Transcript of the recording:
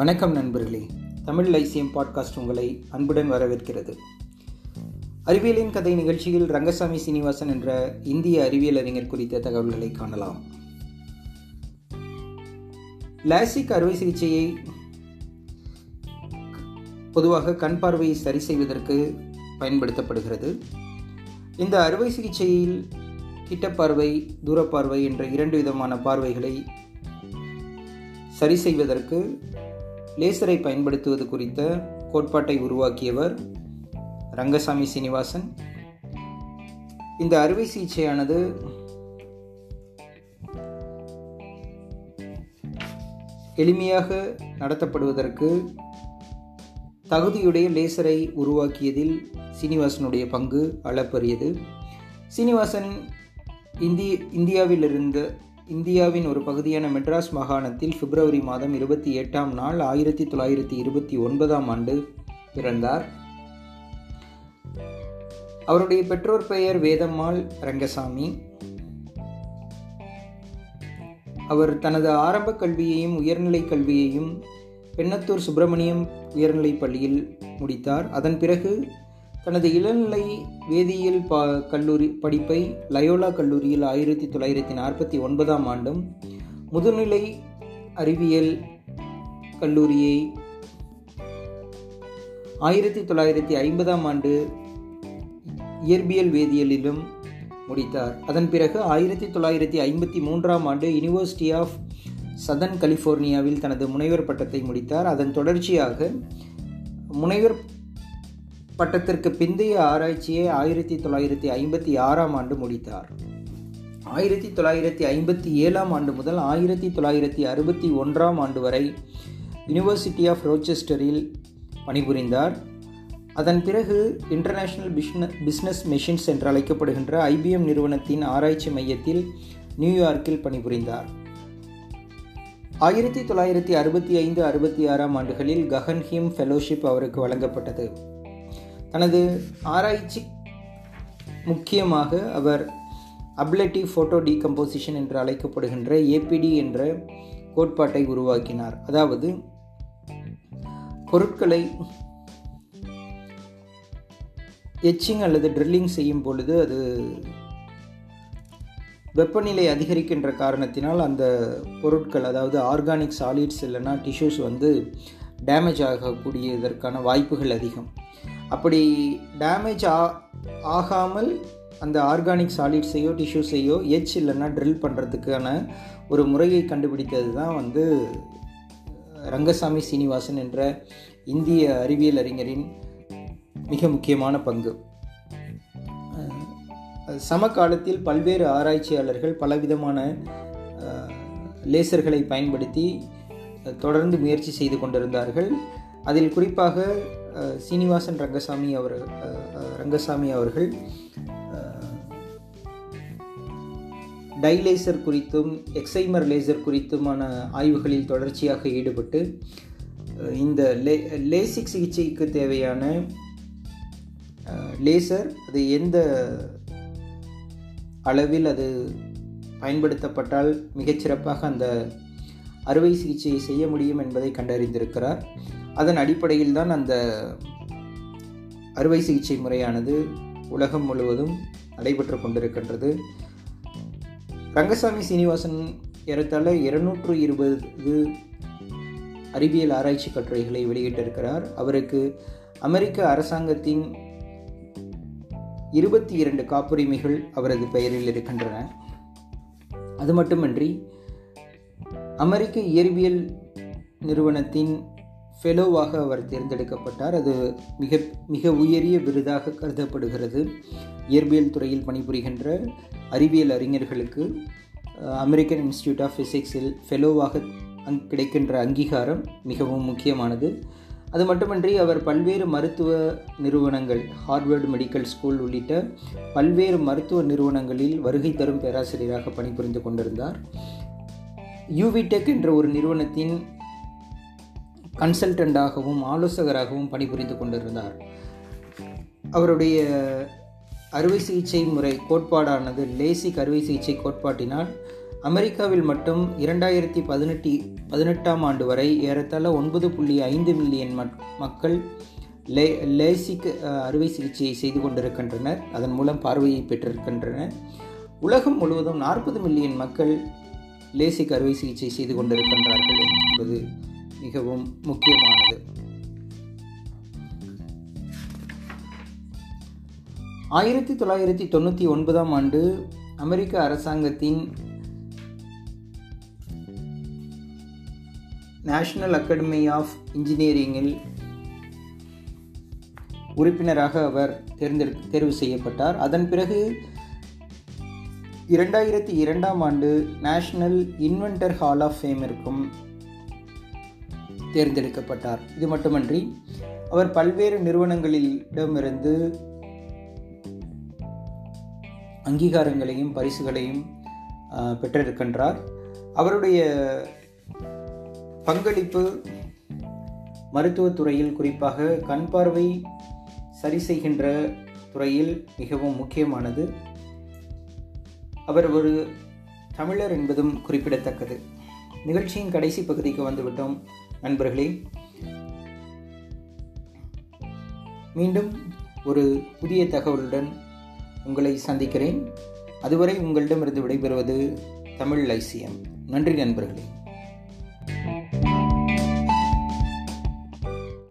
வணக்கம் நண்பர்களே. Tamil Lyceum podcast உங்களை அன்புடன் வரவேற்கிறது. அறிவியலின் கதை நிகழ்ச்சியில் ரங்கசாமி சீனிவாசன் என்ற இந்திய அறிவியல் அறிஞர் குறித்த தகவல்களை காணலாம். லாசிக் அறுவை சிகிச்சையை பொதுவாக கண் பார்வையை சரி செய்வதற்கு பயன்படுத்தப்படுகிறது. இந்த அறுவை சிகிச்சையில் கிட்டப்பார்வை தூரப்பார்வை என்ற இரண்டு விதமான பார்வைகளை சரி செய்வதற்கு லேசரை பயன்படுத்துவது குறித்த கோட்பாட்டை உருவாக்கியவர் ரங்கசாமி சீனிவாசன். இந்த அறுவை சிகிச்சையானது எளிமையாக நடத்தப்படுவதற்கு தகுதியுடைய லேசரை உருவாக்கியதில் சீனிவாசனுடைய பங்கு அளப்பரியது. சீனிவாசன் இந்திய இந்தியாவிலிருந்த இந்தியாவின் ஒரு பகுதியான மெட்ராஸ் மாகாணத்தில் பிப்ரவரி மாதம் இருபத்தி எட்டாம் நாள் ஆயிரத்தி தொள்ளாயிரத்தி இருபத்தி ஒன்பதாம் ஆண்டு பிறந்தார். அவருடைய பெற்றோர் பெயர் வேதம்மாள் ரங்கசாமி. அவர் தனது ஆரம்ப கல்வியையும் உயர்நிலைக் கல்வியையும் பெண்ணத்தூர் சுப்பிரமணியம் உயர்நிலைப் பள்ளியில் முடித்தார். அதன் பிறகு தனது இளநிலை வேதியியல் பா கல்லூரி படிப்பை லயோலா கல்லூரியில் ஆயிரத்தி தொள்ளாயிரத்தி நாற்பத்தி ஒன்பதாம் ஆண்டும் முதுநிலை அறிவியல் கல்லூரியை ஆயிரத்தி தொள்ளாயிரத்தி ஐம்பதாம் ஆண்டு இயற்பியல் வேதியியலிலும் முடித்தார். அதன் பிறகு ஆயிரத்தி தொள்ளாயிரத்தி ஐம்பத்தி மூன்றாம் ஆண்டு யூனிவர்சிட்டி ஆஃப் சதன் கலிஃபோர்னியாவில் தனது முனைவர் பட்டத்தை முடித்தார். அதன் தொடர்ச்சியாக முனைவர் பட்டத்திற்கு பிந்தைய ஆராய்ச்சியை ஆயிரத்தி தொள்ளாயிரத்தி ஐம்பத்தி ஆறாம் ஆண்டு முடித்தார். ஆயிரத்தி தொள்ளாயிரத்தி ஐம்பத்தி ஏழாம் ஆண்டு முதல் ஆயிரத்தி தொள்ளாயிரத்தி அறுபத்தி ஒன்றாம் ஆண்டு வரை யூனிவர்சிட்டி ஆஃப் ரோச்செஸ்டரில் பணிபுரிந்தார். அதன் பிறகு இன்டர்நேஷ்னல் பிஸ்ன பிஸ்னஸ் மெஷின்ஸ் என்று அழைக்கப்படுகின்ற ஐபிஎம் நிறுவனத்தின் ஆராய்ச்சி மையத்தில் நியூயார்க்கில் பணிபுரிந்தார். ஆயிரத்தி தொள்ளாயிரத்தி அறுபத்தி ஐந்து அறுபத்தி ஆறாம் ஆண்டுகளில் ககன்ஹிம் ஃபெலோஷிப் அவருக்கு வழங்கப்பட்டது. தனது ஆராய்ச்சி முக்கியமாக அவர் அப்லட்டிவ் ஃபோட்டோ டீகம்போசிஷன் என்று அழைக்கப்படுகின்ற ஏபிடி என்ற கோட்பாட்டை உருவாக்கினார். அதாவது பொருட்களை எச்சிங் அல்லது ட்ரில்லிங் செய்யும் பொழுது அது வெப்பநிலை அதிகரிக்கின்ற காரணத்தினால் அந்த பொருட்கள் அதாவது ஆர்கானிக் சாலிட்ஸ் இல்லைன்னா டிஷ்யூஸ் வந்து டேமேஜ் ஆகக்கூடியதற்கான வாய்ப்புகள் அதிகம். அப்படி டேமேஜ் ஆ ஆகாமல் அந்த ஆர்கானிக் சாலிட்ஸையோ டிஷ்யூஸையோ எச் இல்லைன்னா ட்ரில் பண்ணுறதுக்கான ஒரு முறையை கண்டுபிடித்தது தான் வந்து ரங்கசாமி சீனிவாசன் என்ற இந்திய அறிவியல் அறிஞரின் மிக முக்கியமான பங்கு. சமகாலத்தில் பல்வேறு ஆராய்ச்சியாளர்கள் பலவிதமான லேசர்களை பயன்படுத்தி தொடர்ந்து முயற்சி செய்து கொண்டிருந்தார்கள். அதில் குறிப்பாக சீனிவாசன் ரங்கசாமி அவர் ரங்கசாமி அவர்கள் டைலேசர் குறித்தும் எக்ஸைமர் லேசர் குறித்துமான ஆய்வுகளில் தொடர்ச்சியாக ஈடுபட்டு இந்த லே லேசிக் சிகிச்சைக்கு தேவையான லேசர் அது எந்த அளவில் அது பயன்படுத்தப்பட்டால் மிகச்சிறப்பாக அந்த அறுவை சிகிச்சையை செய்ய முடியும் என்பதை கண்டறிந்திருக்கிறார். அதன் அடிப்படையில் தான் அந்த அறுவை சிகிச்சை முறையானது உலகம் முழுவதும் நடைபெற்று கொண்டிருக்கின்றது. ரங்கசாமி சீனிவாசன் ஏறத்தாழ இருநூற்று இருபது அறிவியல் ஆராய்ச்சி கட்டுரைகளை வெளியிட்டிருக்கிறார். அவருக்கு அமெரிக்க அரசாங்கத்தின் இருபத்தி இரண்டு காப்புரிமைகள் அவரது பெயரில் இருக்கின்றன. அது மட்டுமின்றி அமெரிக்க இயற்பியல் நிறுவனத்தின் ஃபெலோவாக அவர் தேர்ந்தெடுக்கப்பட்டார். அது மிக மிக உயரிய விருதாக கருதப்படுகிறது. இயற்பியல் துறையில் பணிபுரிகின்ற அறிவியல் அறிஞர்களுக்கு அமெரிக்கன் இன்ஸ்டியூட் ஆஃப் ஃபிசிக்ஸில் ஃபெலோவாக அங் கிடைக்கின்ற அங்கீகாரம் மிகவும் முக்கியமானது. அது மட்டுமின்றி அவர் பல்வேறு மருத்துவ நிறுவனங்கள் ஹார்வர்டு மெடிக்கல் ஸ்கூல் உள்ளிட்ட பல்வேறு மருத்துவ நிறுவனங்களில் வருகை தரும் பேராசிரியராக பணிபுரிந்து கொண்டிருந்தார். யூவிடெக் என்ற ஒரு நிறுவனத்தின் கன்சல்டண்டாகவும் ஆலோசகராகவும் பணிபுரிந்து கொண்டிருந்தார். அவருடைய அறுவை சிகிச்சை முறை கோட்பாடானது லேசிக் அறுவை சிகிச்சை கோட்பாட்டினால் அமெரிக்காவில் மட்டும் இரண்டாயிரத்தி பதினெட்டு பதினெட்டாம் ஆண்டு வரை ஏறத்தாழ ஒன்பது புள்ளி ஐந்து மில்லியன் மக்கள் லே லேசிக் அறுவை சிகிச்சையை செய்து கொண்டிருக்கின்றனர். அதன் மூலம் பார்வையை பெற்றிருக்கின்றனர். உலகம் முழுவதும் நாற்பது மில்லியன் மக்கள் லேசிக் அறுவை சிகிச்சை செய்து கொண்டிருக்கின்றார்கள் என்பது மிகவும் முக்கியமானது. ஆயிரத்தி தொள்ளாயிரத்தி தொண்ணூற்றி ஒன்பதாம் ஆண்டு அமெரிக்க அரசாங்கத்தின் நேஷனல் அகாடமி ஆஃப் இன்ஜினியரிங்கில் உறுப்பினராக அவர் தேர்ந்தெடு தேர்வு செய்யப்பட்டார். அதன் பிறகு இரண்டாயிரத்தி இரண்டாம் ஆண்டு நேஷனல் இன்வென்டர் ஹால் ஆஃப் ஃபேமிற்கும் தேர்ந்தெடுக்கப்பட்டார். இது மட்டுமன்றி அவர் பல்வேறு நிறுவனங்களிடமிருந்து அங்கீகாரங்களையும் பரிசுகளையும் பெற்றிருக்கின்றார். அவருடைய பங்களிப்பு மருத்துவத்துறையில் குறிப்பாக கண் பார்வை சரி செய்கின்ற துறையில் மிகவும் முக்கியமானது. அவர் ஒரு தமிழர் என்பதும் குறிப்பிடத்தக்கது. நிகழ்ச்சியின் கடைசி பகுதிக்கு வந்துவிட்டோம். நண்பர்களே மீண்டும் ஒரு புதிய தகவலுடன் உங்களை சந்திக்கிறேன். அதுவரை உங்களிடமிருந்து விடைபெறுவது தமிழ் லைசியம் நன்றி நண்பர்களே.